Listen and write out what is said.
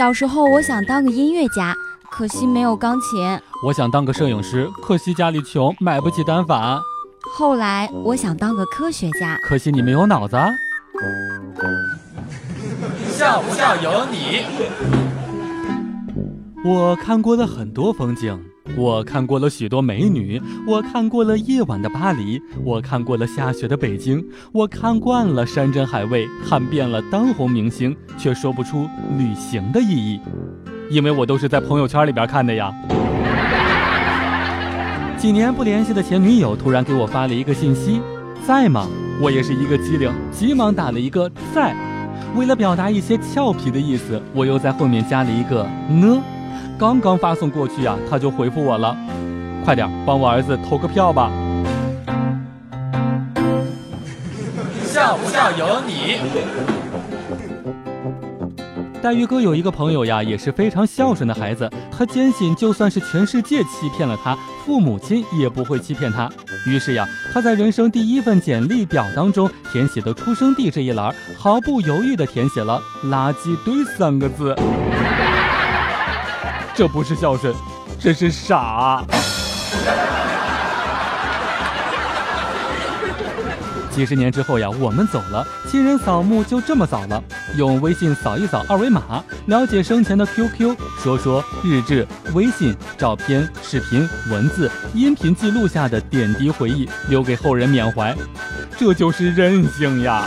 小时候我想当个音乐家，可惜没有钢琴。我想当个摄影师，可惜家里穷，买不起单反。后来我想当个科学家，可惜你没有脑子。笑不笑由你。我看过了很多风景，我看过了许多美女，我看过了夜晚的巴黎，我看过了下雪的北京，我看惯了山珍海味，看遍了当红明星，却说不出旅行的意义，因为我都是在朋友圈里边看的呀。几年不联系的前女友突然给我发了一个信息，在吗？我也是一个机灵，急忙打了一个在。为了表达一些俏皮的意思，我又在后面加了一个呢。刚刚发送过去呀，他就回复我了。快点帮我儿子投个票吧。笑不笑由你。黛玉哥有一个朋友呀，也是非常孝顺的孩子。他坚信，就算是全世界欺骗了他，父母亲也不会欺骗他。于是呀，他在人生第一份简历表当中填写的出生地这一栏，毫不犹豫地填写了“垃圾堆”三个字。这不是孝顺，这是傻。几十年之后呀，我们走了，亲人扫墓就这么扫了，用微信扫一扫二维码，了解生前的 QQ，说说日志、微信、照片、视频、文字、音频记录下的点滴回忆，留给后人缅怀，这就是任性呀！